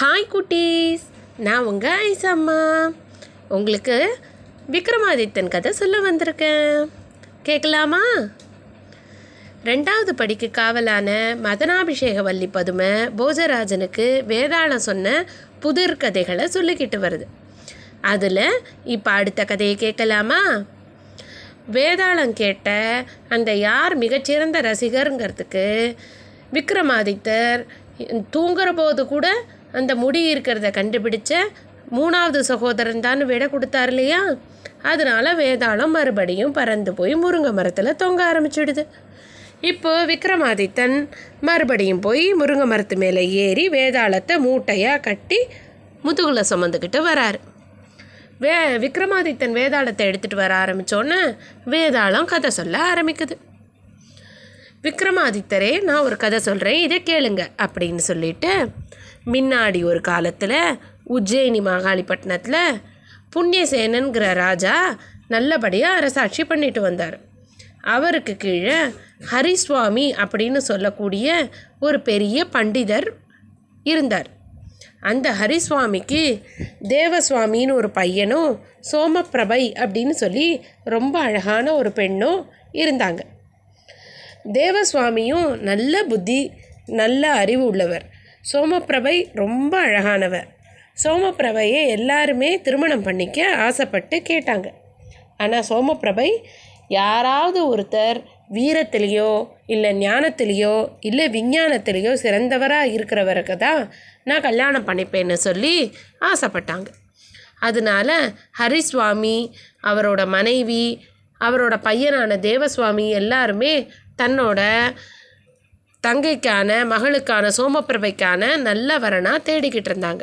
Hi குட்டீஸ். நான் உங்கள் ஐசம்மா உங்களுக்கு விக்ரமாதித்தன் கதை சொல்ல வந்திருக்கேன். கேட்கலாமா? ரெண்டாவது படிக்கு காவலான மதனாபிஷேக வள்ளி பதுமை போஜராஜனுக்கு வேதாளம் சொன்ன புதிர் கதைகளை சொல்லிக்கிட்டு வருது. அதில் இப்போ அடுத்த கதையை கேட்கலாமா? வேதாளம் கேட்ட அந்த யார் மிகச்சிறந்த ரசிகருங்கிறதுக்கு விக்ரமாதித்தர் தூங்குற போது கூட அந்த முடி இருக்கிறத கண்டுபிடிச்ச மூணாவது சகோதரன் தான் விட கொடுத்தார் இல்லையா? அதனால் வேதாளம் மறுபடியும் பறந்து போய் முருங்கை மரத்தில் தொங்க ஆரம்பிச்சிடுது. இப்போ விக்ரமாதித்தன் மறுபடியும் போய் முருங்கை மரத்து மேலே ஏறி வேதாளத்தை மூட்டையாக கட்டி முதுகுல சுமந்துக்கிட்டு வராரு. வே விக்ரமாதித்தன் வேதாளத்தை எடுத்துகிட்டு வர ஆரம்பித்தோன்னே வேதாளம் கதை சொல்ல ஆரம்பிக்குது. விக்ரமாதித்தரே நான் ஒரு கதை சொல்கிறேன் இதை கேளுங்க அப்படின்னு சொல்லிட்டு முன்னாடி ஒரு காலத்தில் உஜ்ஜயினி மாகாளிப்பட்டினத்தில் புண்ணியசேனன்கிற ராஜா நல்லபடியாக அரசாட்சி பண்ணிட்டு வந்தார். அவருக்கு கீழே ஹரிசுவாமி அப்படின்னு சொல்லக்கூடிய ஒரு பெரிய பண்டிதர் இருந்தார். அந்த ஹரிசுவாமிக்கு தேவசுவாமின்னு ஒரு பையனும் சோமப்பிரபை அப்படின்னு சொல்லி ரொம்ப அழகான ஒரு பெண்ணும் இருந்தாங்க. தேவசுவாமியும் நல்ல புத்தி நல்ல அறிவு உள்ளவர். சோமப்பிரபை ரொம்ப அழகானவர் சோமப்பிரபையை எல்லாருமே திருமணம் பண்ணிக்க ஆசைப்பட்டு கேட்டாங்க. ஆனால் சோமப்பிரபை யாராவது ஒருத்தர் வீரத்திலேயோ இல்லை ஞானத்திலேயோ இல்லை விஞ்ஞானத்திலேயோ சிறந்தவராக இருக்கிறவருக்கு தான் நான் கல்யாணம் பண்ணிப்பேன்னு சொல்லி ஆசைப்பட்டாங்க. அதனால ஹரிசுவாமி அவரோட மனைவி அவரோட பையனான தேவசுவாமி எல்லாருமே தன்னோட தங்கைக்கான மகளுக்கான சோமப்பிரபைக்கான நல்ல வரனாக தேடிக்கிட்டு இருந்தாங்க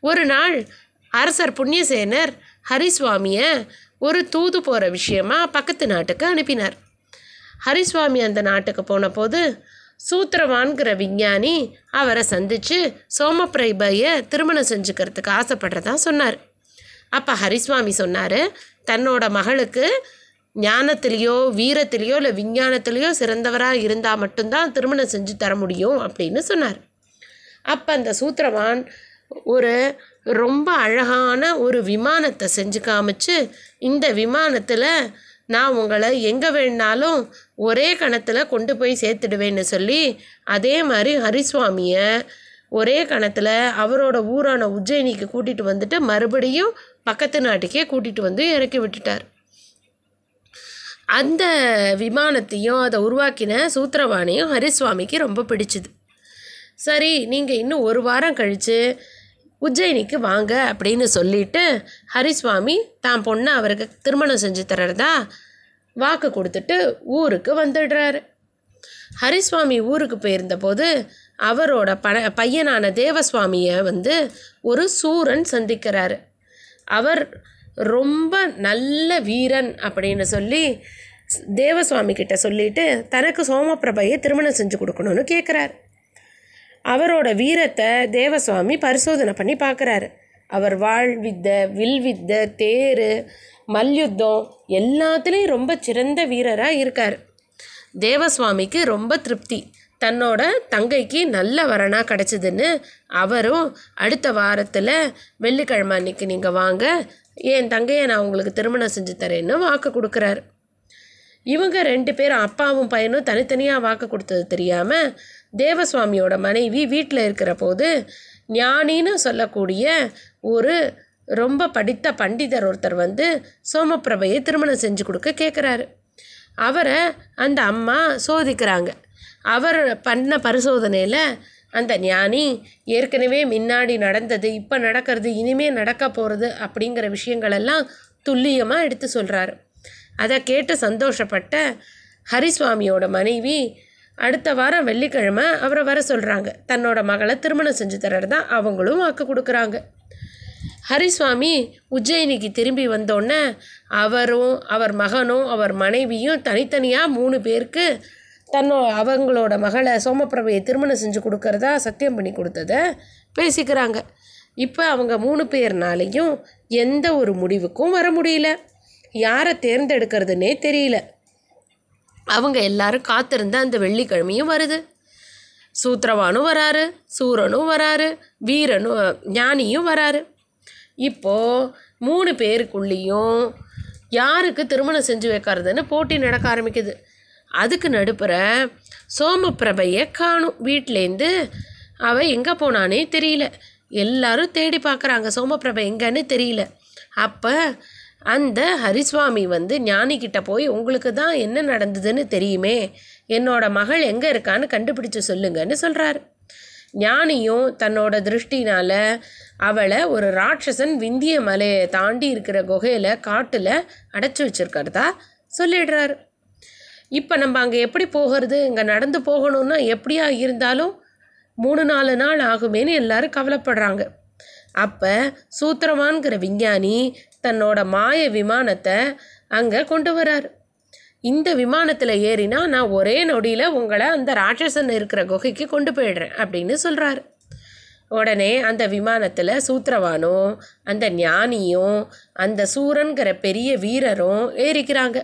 ஒரு நாள் அரசர் புண்ணியசேனர் ஹரிசுவாமியை ஒரு தூது போகிற விஷயமா பக்கத்து நாட்டுக்கு அனுப்பினார். ஹரிசுவாமி அந்த நாட்டுக்கு போன போது சூத்திரவான்கிற விஞ்ஞானி அவரை சந்தித்து சோமப்பிரபையை திருமணம் செஞ்சுக்கிறதுக்கு ஆசைப்படுறதா சொன்னார். அப்போ ஹரிசுவாமி சொன்னார் தன்னோட மகளுக்கு ஞானத்திலேயோ வீரத்திலேயோ இல்லை விஞ்ஞானத்திலேயோ சிறந்தவராக இருந்தால் மட்டும்தான் திருமணம் செஞ்சு தர முடியும் அப்படின்னு சொன்னார். அப்போ அந்த சூத்திரவான் ஒரு ரொம்ப அழகான ஒரு விமானத்தை செஞ்சு காமிச்சு இந்த விமானத்தில் நான் உங்களை எங்கே வேணாலும் ஒரே கணத்தில் கொண்டு போய் சேர்த்துடுவேன்னு சொல்லி அதே மாதிரி ஹரிசுவாமியை ஒரே கணத்தில் அவரோட ஊரான உஜ்ஜயினிக்கு கூட்டிகிட்டு வந்துட்டு மறுபடியும் பக்கத்து நாட்டுக்கே கூட்டிகிட்டு வந்து இறக்கி விட்டுட்டார். அந்த விமானத்தையும் அதை உருவாக்கின சூத்திரவாணியும் ஹரிசுவாமிக்கு ரொம்ப பிடிச்சிது. சரி நீங்கள் இன்னும் ஒரு வாரம் கழித்து உஜ்ஜயினிக்கு வாங்க அப்படின்னு சொல்லிட்டு ஹரிசுவாமி தான் பொண்ணை அவருக்கு திருமணம் செஞ்சு தர்றதா வாக்கு கொடுத்துட்டு ஊருக்கு வந்துடுறாரு. ஹரிசுவாமி ஊருக்கு போயிருந்தபோது அவரோட ப பையனான தேவசுவாமியை வந்து ஒரு சூரன் சந்திக்கிறாரு. அவர் ரொம்ப நல்ல வீரன் அப்படின்னு சொல்லி தேவசுவாமி கிட்ட சொல்லிட்டு தனக்கு சோமப்பிரபையை திருமணம் செஞ்சு கொடுக்கணும்னு கேட்குறாரு அவரோட வீரத்தை தேவசுவாமி பரிசோதனை பண்ணி பார்க்குறாரு அவர் வாழ் வித்தை வில் வித்தை தேர் மல்யுத்தம் எல்லாத்துலேயும் ரொம்ப சிறந்த வீரராக இருக்கார். தேவசுவாமிக்கு ரொம்ப திருப்தி. தன்னோட தங்கைக்கு நல்ல வரனாக கிடச்சிதுன்னு அவரும் அடுத்த வாரத்தில் வெள்ளிக்கிழமை அன்னைக்கு நீங்கள் வாங்க என் தங்கையை நான் உங்களுக்கு திருமணம் செஞ்சு தரேன்னு வாக்கு கொடுக்குறாரு. இவங்க ரெண்டு பேரும் அப்பாவும் பையனும் தனித்தனியாக வாக்கு கொடுத்தது தெரியாமல் தேவசுவாமியோட மனைவி வீட்டில் இருக்கிற போது ஞானின்னு சொல்லக்கூடிய ஒரு ரொம்ப படித்த பண்டிதர் ஒருத்தர் வந்து சோமப்பிரபையை திருமணம் செஞ்சு கொடுக்க கேட்குறாரு அவரை அந்த அம்மா சோதிக்கிறாங்க. அவர் பண்ண பரிசோதனையில் அந்த ஞானி ஏற்கனவே முன்னாடி நடந்தது இப்போ நடக்கிறது இனிமே நடக்க போகிறது அப்படிங்கிற விஷயங்களெல்லாம் துல்லியமாக எடுத்து சொல்கிறாரு அதை கேட்டு சந்தோஷப்பட்ட ஹரிசுவாமியோட மனைவி அடுத்த வாரம் வெள்ளிக்கிழமை அவரை வர சொல்கிறாங்க தன்னோட மகளை திருமணம் செஞ்சு தான் அவங்களும் வாக்கு கொடுக்குறாங்க. ஹரிசுவாமி உஜ்ஜயினிக்கு திரும்பி வந்தோடனே அவரும் அவர் மகனும் அவர் மனைவியும் தனித்தனியாக மூணு பேருக்கு தன்னோ அவங்களோட மகளை சோமப்பிரபையை திருமணம் செஞ்சு கொடுக்கறதா சத்தியம் பண்ணி கொடுத்தத பேசிக்கிறாங்க. இப்போ அவங்க மூணு பேர்னாலையும் எந்த ஒரு முடிவுக்கும் வர முடியல. யாரை தேர்ந்தெடுக்கிறதுனே தெரியல. அவங்க எல்லாரும் காத்திருந்த அந்த வெள்ளிக்கிழமையும் வருது. சூத்திரவானும் வராரு சூரனும் வராரு வீரனும் ஞானியும் வராரு. இப்போது மூணு பேருக்குள்ளேயும் யாருக்கு திருமணம் செஞ்சு வைக்கிறதுன்னு போட்டி நடக்க ஆரம்பிக்குது. அதுக்கு நடுப்புற சோமப்பிரபையை காணும் வீட்டிலேருந்து அவள் எங்கே போனானே தெரியல. எல்லாரும் தேடி பார்க்குறாங்க சோமப்பிரபை எங்கன்னு தெரியல. அப்போ அந்த ஹரிசுவாமி வந்து ஞானிக்கிட்ட போய் உங்களுக்கு தான் என்ன நடந்ததுன்னு தெரியுமே? என்னோட மகள் எங்கே இருக்கான்னு கண்டுபிடிச்சு சொல்லுங்கன்னு சொல்கிறாரு ஞானியும் தன்னோட திருஷ்டினால் அவளை ஒரு ராட்சசன் விந்திய மலையை தாண்டி இருக்கிற குகையில் காட்டில் அடைச்சி வச்சிருக்கிறதா சொல்லிடுறாரு. இப்போ நம்ம அங்கே எப்படி போகிறது? இங்கே நடந்து போகணும்னா எப்படியா இருந்தாலும் மூணு நாலு நாள் ஆகுமேன்னு எல்லாரும் கவலைப்படுறாங்க. அப்போ சூத்திரமான்கிற விஞ்ஞானி தன்னோட மாய விமானத்தை அங்கே கொண்டு வரார். இந்த விமானத்தில் ஏறினா நான் ஒரே நொடியில் உங்களை அந்த ராட்சசன் இருக்கிற குகைக்கு கொண்டு போயிடுறேன் அப்படின்னு சொல்கிறாரு உடனே அந்த விமானத்தில் சூத்திரவானும் அந்த ஞானியும் அந்த சூரன்கிற பெரிய வீரரும் ஏறிக்கிறாங்க.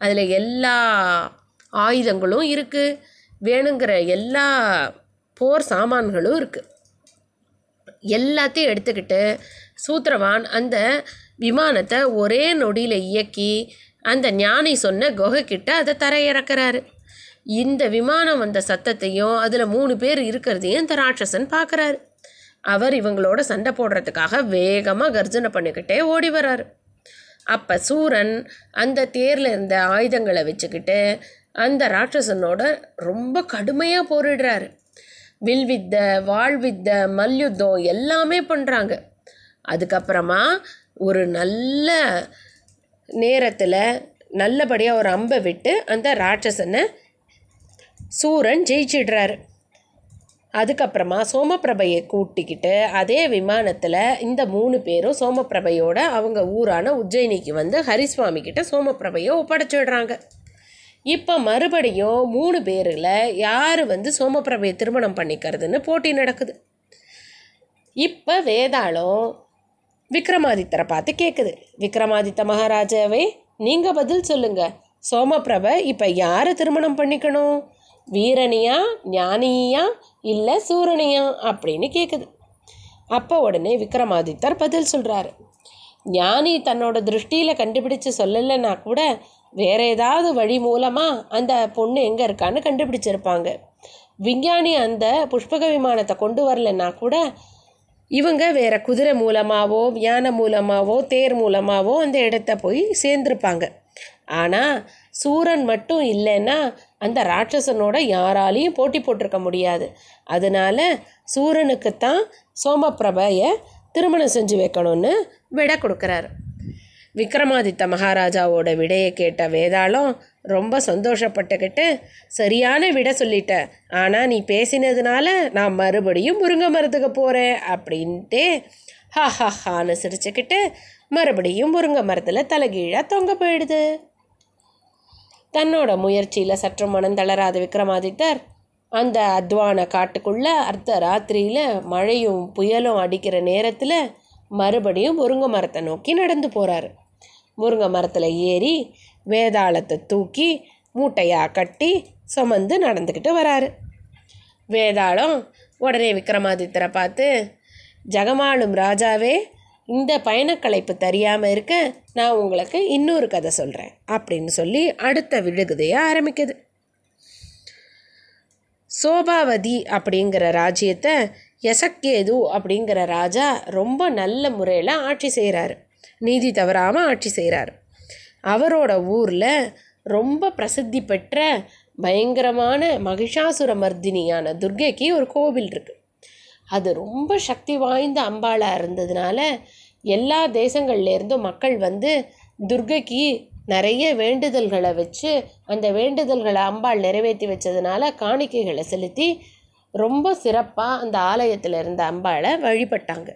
அதில் எல்லா ஆயுதங்களும் இருக்குது வேணுங்கிற எல்லா போர் சாமான்களும் இருக்குது எல்லாத்தையும் எடுத்துக்கிட்டு சூத்திரவான் அந்த விமானத்தை ஒரே நொடியில் இயக்கி அந்த ஞானி சொன்ன குகைக்கிட்ட அதை தரையிறக்கிறாரு. இந்த விமானம் வந்த சத்தத்தையும் அதில் மூணு பேர் இருக்கிறதையும் இந்த ராட்சசன் பார்க்குறாரு அவர் இவங்களோட சண்டை போடுறதுக்காக வேகமாக கர்ஜனை பண்ணிக்கிட்டே ஓடி வராரு அப்போ சூரன் அந்த தேரில் இருந்த ஆயுதங்களை வச்சுக்கிட்டு அந்த ராட்சசனோட ரொம்ப கடுமையாக போரிடுறாரு. வில்வித்த வாழ்வித்த மல்யுத்தம் எல்லாமே பண்ணுறாங்க அதுக்கப்புறமா ஒரு நல்ல நேரத்தில் நல்லபடியாக ஒரு அம்பை விட்டு அந்த ராட்சசனை சூரன் ஜெயிச்சிடுறாரு. அதுக்கப்புறமா சோமப்பிரபையை கூட்டிக்கிட்டு அதே விமானத்தில் இந்த மூணு பேரும் சோமப்பிரபையோட அவங்க ஊரான உஜ்ஜயினிக்கு வந்து ஹரிசுவாமி கிட்ட சோமப்பிரபையை ஒப்படைச்சிடுறாங்க இப்போ மறுபடியும் மூணு பேரில் யார் வந்து சோமப்பிரபையை திருமணம் பண்ணிக்கிறதுன்னு போட்டி நடக்குது. இப்போ வேதாளம் விக்ரமாதித்தரை பார்த்து கேட்குது விக்ரமாதித்த மகாராஜாவே நீங்கள் பதில் சொல்லுங்கள் சோமபிரபை இப்போ யாரை திருமணம் பண்ணிக்கணும்? வீரனியா ஞானியா இல்லை சூரனியா அப்படின்னு கேட்குது அப்போ உடனே விக்ரமாதித்தர் பதில் சொல்கிறாரு ஞானி தன்னோட திருஷ்டியில் கண்டுபிடிச்சு சொல்லலைன்னா கூட வேற ஏதாவது வழி மூலமாக அந்த பொண்ணு எங்கே இருக்கான்னு கண்டுபிடிச்சிருப்பாங்க. விஞ்ஞானி அந்த புஷ்பக விமானத்தை கொண்டு வரலன்னா கூட இவங்க வேற குதிரை மூலமாகவோ யானை மூலமாகவோ தேர் மூலமாகவோ அந்த இடத்த போய் சேர்ந்துருப்பாங்க. ஆனால் சூரன் மட்டும் இல்லைன்னா அந்த ராட்சசனோட யாராலையும் போட்டி போட்டிருக்க முடியாது. அதனால சூரனுக்குத்தான் சோமப்பிரபையை திருமணம் செஞ்சு வைக்கணும்னு விடை கொடுக்குறாரு. விக்ரமாதித்த மகாராஜாவோட விடையை கேட்ட வேதாளம் ரொம்ப சந்தோஷப்பட்டுக்கிட்டு சரியான விடை சொல்லிட்ட. ஆனால் நீ பேசினதுனால நான் மறுபடியும் முருங்கை மரத்துக்கு போகிறேன் அப்படின்ட்டு ஹா ஹா ஹான்னு சிரிச்சுக்கிட்டு மறுபடியும் முருங்கை மரத்தில் தலைகீழாக தொங்க போயிடுது. தன்னோட முயற்சியில் சற்று மனம் தளராத விக்ரமாதித்தர். அந்த அத்வான காட்டுக்குள்ள அர்த்த ராத்திரியில் மழையும் புயலும் அடிக்கிற நேரத்தில் மறுபடியும் முருங்கை மரத்தை நோக்கி நடந்து போகிறாரு முருங்கை மரத்தில் ஏறி வேதாளத்தை தூக்கி மூட்டையாக கட்டி சுமந்து நடந்துக்கிட்டு வராரு. வேதாளம் உடனே விக்ரமாதித்தரை பார்த்து ஜகமாளும் ராஜாவே இந்த பயணக்கலைப்பு தெரியாமல் இருக்க நான் உங்களுக்கு இன்னொரு கதை சொல்கிறேன் அப்படின்னு சொல்லி அடுத்த விழுகுதையை ஆரம்பிக்குது. சோபாவதி அப்படிங்கிற ராஜ்யத்தை எசக்கேது அப்படிங்கிற ராஜா ரொம்ப நல்ல முறையில் ஆட்சி செய்கிறாரு நீதி தவறாமல் ஆட்சி செய்கிறாரு அவரோட ஊரில் ரொம்ப பிரசித்தி பெற்ற பயங்கரமான மகிஷாசுர மர்தினியான துர்கைக்கு ஒரு கோவில் இருக்குது அது ரொம்ப சக்தி வாய்ந்த அம்பாளாக இருந்ததுனால எல்லா தேசங்கள்லேருந்தும் மக்கள் வந்து துர்கைக்கு நிறைய வேண்டுதல்களை வச்சு அந்த வேண்டுதல்களை அம்பாள் நிறைவேற்றி வச்சதுனால காணிக்கைகளை செலுத்தி ரொம்ப சிறப்பாக அந்த ஆலயத்தில் இருந்த அம்பாளை வழிபட்டாங்க.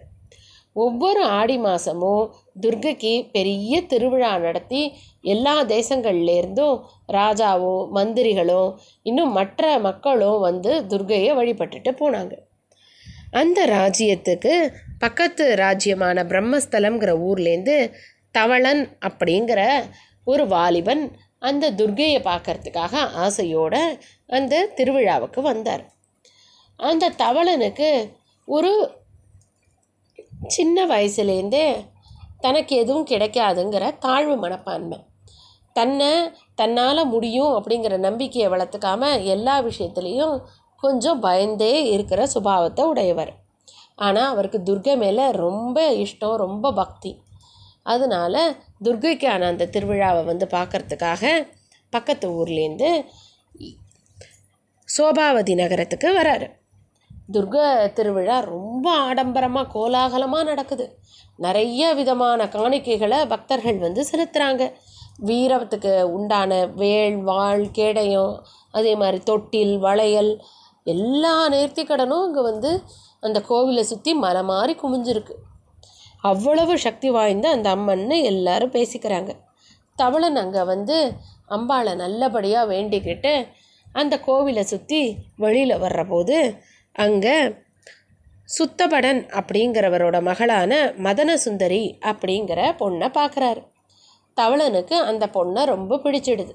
ஒவ்வொரு ஆடி மாதமும் துர்கைக்கு பெரிய திருவிழா நடத்தி எல்லா தேசங்கள்லேருந்தும் ராஜாவும் மந்திரிகளும் இன்னும் மற்ற மக்களும் வந்து துர்கையை வழிபட்டுட்டு போனாங்க. அந்த ராஜ்யத்துக்கு பக்கத்து ராஜ்யமான பிரம்மஸ்தலம்ங்கிற ஊர்லேருந்து தவளன் அப்படிங்கிற ஒரு வாலிபன் அந்த துர்கையை பார்க்கறதுக்காக ஆசையோட அந்த திருவிழாவுக்கு வந்தார். அந்த தவளனுக்கு ஒரு சின்ன வயசுலேருந்தே தனக்கு எதுவும் கிடைக்காதுங்கிற தாழ்வு மனப்பான்மை. தன்னை தன்னால் முடியும் அப்படிங்கிற நம்பிக்கையை வளர்த்துக்காம எல்லா விஷயத்துலேயும் கொஞ்சம் பயந்தே இருக்கிற சுபாவத்தை உடையவர். ஆனால் அவருக்கு துர்கை மேலே ரொம்ப இஷ்டம் ரொம்ப பக்தி. அதனால் துர்கைக்கான அந்த திருவிழாவை வந்து பார்க்கறதுக்காக பக்கத்து ஊர்லேருந்து சோபாவதி நகரத்துக்கு வராரு. துர்கா திருவிழா ரொம்ப ஆடம்பரமாக கோலாகலமாக நடக்குது. நிறைய விதமான காணிக்கைகளை பக்தர்கள் வந்து செலுத்துகிறாங்க வீரத்துக்கு உண்டான வேள் வாழ் கேடயம் அதே மாதிரி தொட்டில் வளையல் எல்லா நேர்த்திக்கடனும் இங்கே வந்து அந்த கோவிலை சுற்றி மலை மாதிரி குமிஞ்சிருக்கு அவ்வளவு சக்தி வாய்ந்த அந்த அம்மன்னு எல்லாரும் பேசிக்கிறாங்க. தவளன் அங்கே வந்து அம்பாளை நல்லபடியாக வேண்டிக்கிட்டு அந்த கோவிலை சுற்றி வெளியில் வர்றபோது அங்கே சுத்தபடன் அப்படிங்கிறவரோட மகளான மதன சுந்தரி அப்படிங்கிற பொண்ணை பார்க்குறாரு தவளனுக்கு அந்த பொண்ணை ரொம்ப பிடிச்சிடுது.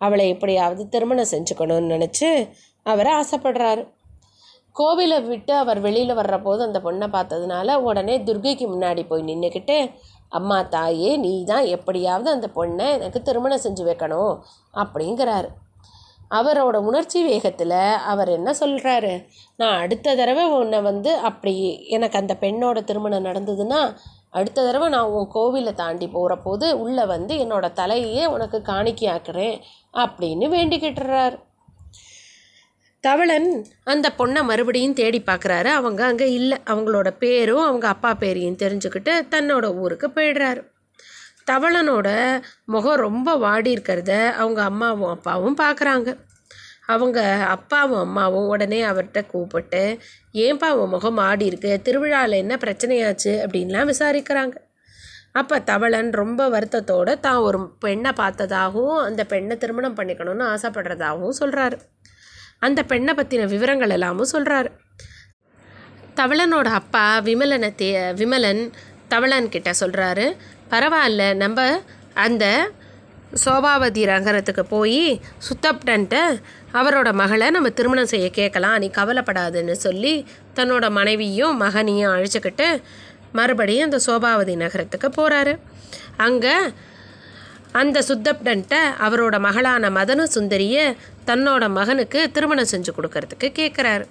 அவளை எப்படியாவது திருமணம் செஞ்சுக்கணும்னு நினச்சி அவர் ஆசைப்படுறாரு. கோவிலை விட்டு அவர் வெளியில் வர்றபோது அந்த பொண்ணை பார்த்ததுனால உடனே துர்கைக்கு முன்னாடி போய் நின்றுக்கிட்டு அம்மா தாயே நீ தான் எப்படியாவது அந்த பொண்ணை எனக்கு திருமணம் செஞ்சு வைக்கணும் அப்படிங்கிறாரு. அவரோட உணர்ச்சி வேகத்தில் அவர் என்ன சொல்கிறாரு நான் அடுத்த தடவை உன்னை வந்து அப்படி எனக்கு அந்த பெண்ணோட திருமணம் நடந்ததுன்னா அடுத்த தடவை நான் உன் கோவிலை தாண்டி போகிற போது உள்ளே வந்து என்னோடய தலையே உனக்கு காணிக்கையாக்குறேன் அப்படின்னு வேண்டிக்கிட்டுறாரு. தவளன் அந்த பொண்ணை மறுபடியும் தேடி பார்க்குறாரு. அவங்க அங்கே இல்லை. அவங்களோட பேரும் அவங்க அப்பா பேரையும் தெரிஞ்சுக்கிட்டு தன்னோட ஊருக்கு போயிடுறாரு. தவளனோட முகம் ரொம்ப வாடி இருக்கிறத அவங்க அம்மாவும் அப்பாவும் பார்க்குறாங்க. அவங்க அப்பாவும் அம்மாவும் உடனே அவர்கிட்ட கூப்பிட்டு ஏன்பா உன் முகம் ஆடி இருக்கு? திருவிழாவில் என்ன பிரச்சனையாச்சு? அப்படின்லாம் விசாரிக்கிறாங்க. அப்போ தவளன் ரொம்ப வருத்தத்தோடு தான் ஒரு பெண்ணை பார்த்ததாகவும் அந்த பெண்ணை திருமணம் பண்ணிக்கணும்னு ஆசைப்படுறதாகவும் சொல்கிறாரு அந்த பெண்ணை பற்றின விவரங்கள் எல்லாமும் சொல்கிறாரு தவளனோட அப்பா விமலனை தே விமலன் தவளன்கிட்ட சொல்கிறாரு பரவாயில்ல நம்ம அந்த சோபாவதி நகரத்துக்கு போய் சுத்தப்டன்ட்ட அவரோட மகளை நம்ம திருமணம் செய்ய கேட்கலாம் நீ கவலைப்படாதுன்னு சொல்லி தன்னோட மனைவியும் மகனையும் அழைச்சிக்கிட்டு மறுபடியும் அந்த சோபாவதி நகரத்துக்கு போகிறாரு அங்கே அந்த சுத்தப்டன்ட்ட அவரோட மகளான மதன சுந்தரியை தன்னோட மகனுக்கு திருமணம் செஞ்சு கொடுக்கறதுக்கு கேட்குறாரு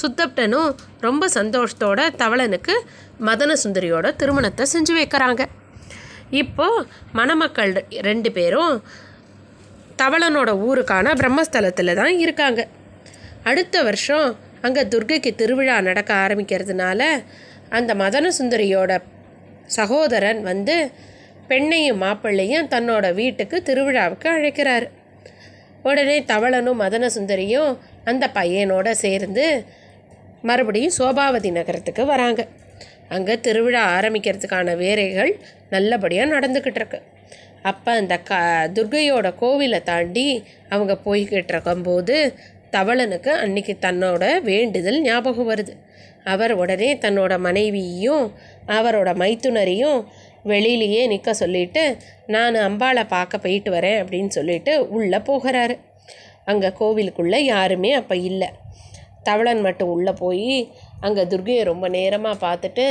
சுத்தப்டனும் ரொம்ப சந்தோஷத்தோட தவளனுக்கு மதன சுந்தரியோட திருமணத்தை செஞ்சு வைக்கிறாங்க. இப்போது மணமக்கள் ரெண்டு பேரும் தவளனோட ஊருக்கான பிரம்மஸ்தலத்தில் தான் இருக்காங்க. அடுத்த வருஷம் அங்கே துர்கைக்கு திருவிழா நடக்க ஆரம்பிக்கிறதுனால அந்த மதன சுந்தரியோட சகோதரன் வந்து பெண்ணையும் மாப்பிள்ளையும் தன்னோட வீட்டுக்கு திருவிழாவுக்கு அழைக்கிறாரு. உடனே தவளனும் மதன சுந்தரியும் அந்த பையனோட சேர்ந்து மறுபடியும் சோபாவதி நகரத்துக்கு வராங்க. அங்கே திருவிழா ஆரம்பிக்கிறதுக்கான வேலைகள் நல்லபடியாக நடந்துக்கிட்டு இருக்கு. அப்போ அந்த க துர்கையோட கோவிலை தாண்டி அவங்க போய்கிட்டு இருக்கும்போது தவளனுக்கு அன்னைக்கு தன்னோட வேண்டுதல் ஞாபகம் வருது. அவர் உடனே தன்னோட மனைவியையும் அவரோட மைத்துனரையும் வெளியிலேயே நிற்க சொல்லிட்டு நான் அம்பாளை பார்க்க போயிட்டு வரேன் அப்படின்னு சொல்லிட்டு உள்ளே போகிறாரு. அங்கே கோவிலுக்குள்ளே யாருமே அப்போ இல்லை. தவளன் மட்டும் உள்ளே போய் அங்கே துர்கையை ரொம்ப நேரமாக பார்த்துட்டு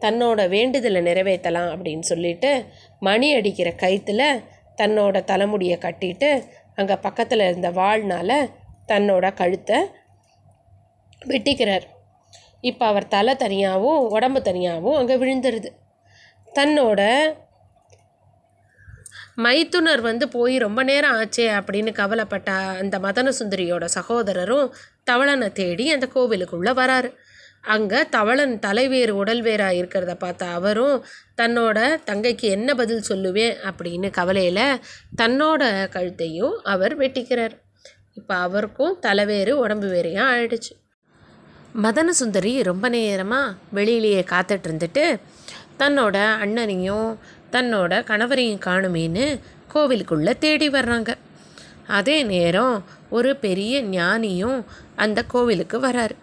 தன்னோட வேண்டுதலை நிறைவேற்றலாம் அப்படின்னு சொல்லிட்டு மணி அடிக்கிற கயிற்றுல தன்னோட தலைமுடியை கட்டிட்டு அங்கே பக்கத்தில் இருந்த வாழ்னால் தன்னோட கழுத்தை வெட்டிக்கிறார். இப்போ அவர் தலை தனியாகவும் உடம்பு தனியாகவும் அங்கே விழுந்துருது. தன்னோட மைத்துனர் வந்து போய் ரொம்ப நேரம் ஆச்சே அப்படின்னு கவலைப்பட்ட அந்த மதன சுந்தரியோட சகோதரரும் தவளனை தேடி அந்த கோவிலுக்குள்ளே வராரு. அங்கே தவளன் தலைவேறு உடல்வேராக இருக்கிறத பார்த்த அவரும் தன்னோட தங்கைக்கு என்ன பதில் சொல்லுவேன்? அப்படின்னு கவலையில் தன்னோட கழுத்தையும் அவர் வெட்டிக்கிறார். இப்போ அவருக்கும் தலைவேறு உடம்பு வேறையாக ஆயிடுச்சு. மதன சுந்தரி ரொம்ப நேரமாக வெளியிலேயே காத்துட்டு இருந்துட்டு தன்னோட அண்ணனையும் தன்னோட கணவரையும் காணுமேன்னு கோவிலுக்குள்ளே தேடி வர்றாங்க. அதே நேரம் ஒரு பெரிய ஞானியும் அந்த கோவிலுக்கு வராரு.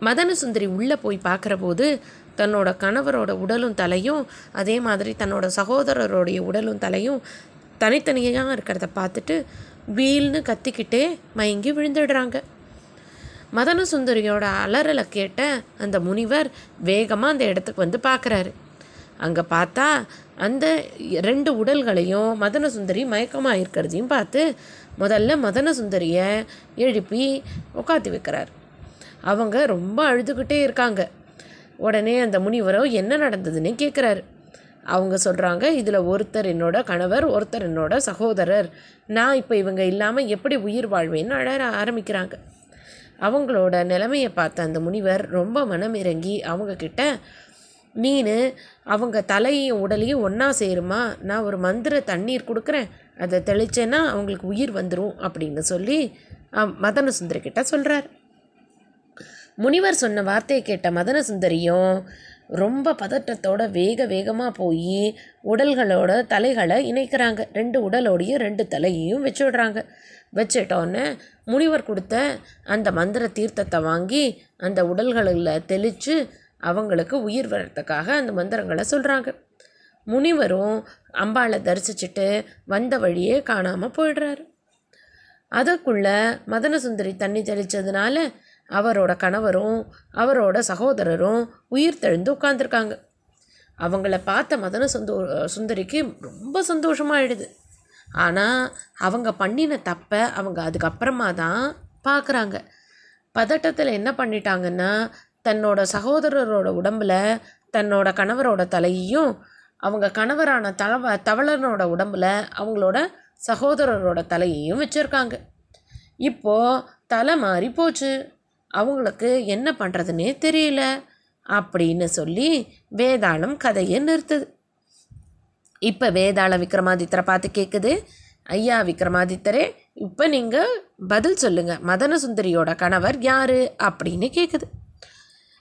மதன சுந்தரி உள்ளே போய் பார்க்குற போது தன்னோட கணவரோட உடலும் தலையும் அதே மாதிரி தன்னோட சகோதரருடைய உடலும் தலையும் தனித்தனியாக இருக்கிறத பார்த்துட்டு வீல்னு கத்திக்கிட்டே மயங்கி விழுந்துடுறாங்க. மதன சுந்தரியோட அலறலை கேட்ட அந்த முனிவர் வேகமாக அந்த இடத்துக்கு வந்து பார்க்குறாரு. அங்கே பார்த்தா அந்த ரெண்டு உடல்களையும் மதன சுந்தரி மயக்கமாக இருக்கிறதையும் பார்த்து முதல்ல மதன சுந்தரியை எழுப்பி உட்காத்தி வைக்கிறார். அவங்க ரொம்ப அழுதுகிட்டே இருக்காங்க. உடனே அந்த முனிவரோ என்ன நடந்ததுன்னு கேட்குறாரு அவங்க சொல்கிறாங்க இதில் ஒருத்தர் என்னோட கணவர் ஒருத்தர் என்னோட சகோதரர். நான் இப்போ இவங்க இல்லாமல் எப்படி உயிர் வாழ்வேன்னு அழ ஆரம்பிக்கிறாங்க. அவங்களோட நிலைமையை பார்த்த அந்த முனிவர் ரொம்ப மனம் இறங்கி அவங்கக்கிட்ட நீனு அவங்க தலையும் உடலையும் ஒன்றா சேருமா? நான் ஒரு மந்திர தண்ணீர் கொடுக்குறேன். அதை தெளிச்சேன்னா அவங்களுக்கு உயிர் வந்துடும் அப்படின்னு சொல்லி மதன சுந்தரிக்கிட்ட சொல்கிறார் முனிவர் சொன்ன வார்த்தையை கேட்ட மதன சுந்தரியும் ரொம்ப பதட்டத்தோட வேக வேகமாக போய் உடல்களோட தலைகளை இணைக்கிறாங்க. ரெண்டு உடலோடையும் ரெண்டு தலையையும் வச்சு விடுறாங்க வச்சிட்டோன்னே முனிவர் கொடுத்த அந்த மந்திர தீர்த்தத்தை வாங்கி அந்த உடல்களில் தெளித்து அவங்களுக்கு உயிர் வர்றதுக்காக அந்த மந்திரங்களை சொல்கிறாங்க முனிவரும் அம்பாளை தரிசிச்சுட்டு வந்த வழியே காணாமல் போயிடுறாரு. அதற்குள்ளே மதனசுந்தரி தண்ணி தெளித்ததுனால அவரோட கணவரும் அவரோட சகோதரரும் உயிர் தெழுந்து உட்காந்துருக்காங்க அவங்கள பார்த்த மதன சுந்தோ சுந்தரிக்கு ரொம்ப சந்தோஷமாயிடுது. ஆனால் அவங்க பண்ணின தப்பை அவங்க அதுக்கப்புறமா தான் பார்க்குறாங்க பதட்டத்தில் என்ன பண்ணிட்டாங்கன்னா தன்னோட சகோதரரோட உடம்புல தன்னோட கணவரோட தலையையும் அவங்க கணவரான தளவ தவளனோட உடம்புல அவங்களோட சகோதரரோட தலையையும் வச்சுருக்காங்க. இப்போது தலை மாறி போச்சு. அவங்களுக்கு என்ன பண்ணுறதுனே தெரியல. அப்படின்னு சொல்லி வேதாளம் கதையை நிறுத்துது. இப்போ வேதாள விக்ரமாதித்தரை பார்த்து கேட்குது ஐயா விக்ரமாதித்தரே இப்போ நீங்கள் பதில் சொல்லுங்கள் மதன சுந்தரியோட கணவர் யார் அப்படின்னு கேட்குது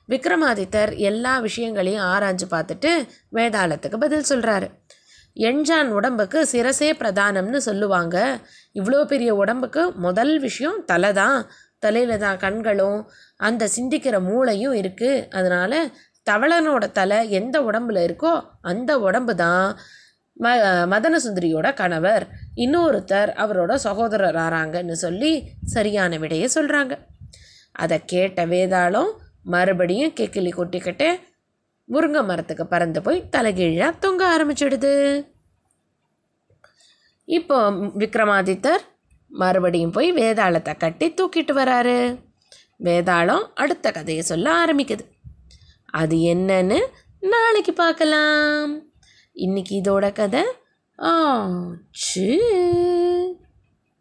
விக்ரமாதித்தர் எல்லா விஷயங்களையும் ஆராய்ஞ்சு பார்த்துட்டு வேதாளத்துக்கு பதில் சொல்கிறாரு எண்ஜான் உடம்புக்கு சிரசே பிரதானம்னு சொல்லுவாங்க. இவ்வளோ பெரிய உடம்புக்கு முதல் விஷயம் தலை தான். தலையில் தான் கண்களும் அந்த சிந்திக்கிற மூளையும் இருக்குது அதனால் தவளனோட தலை எந்த உடம்புல இருக்கோ அந்த உடம்பு தான். ம மதன சுந்தரியோட கணவர். இன்னொருத்தர் அவரோட சகோதரர் ஆறாங்கன்னு சொல்லி சரியான விடையை சொல்கிறாங்க அதை கேட்ட வேதாளம் மறுபடியும் கெக்கிலி கொட்டிக்கிட்டு முருங்கை மரத்துக்கு பறந்து போய் தலைகீழாக தொங்க ஆரம்பிச்சிடுது. இப்போ விக்ரமாதித்தர் மறுபடியும் போய் வேதாளத்தை கட்டி தூக்கிட்டு வராரு. வேதாளம் அடுத்த கதையை சொல்ல ஆரம்பிக்குது. அது என்னன்னு நாளைக்கு பார்க்கலாம். இன்னைக்கு இதோட கதை ஆச்சு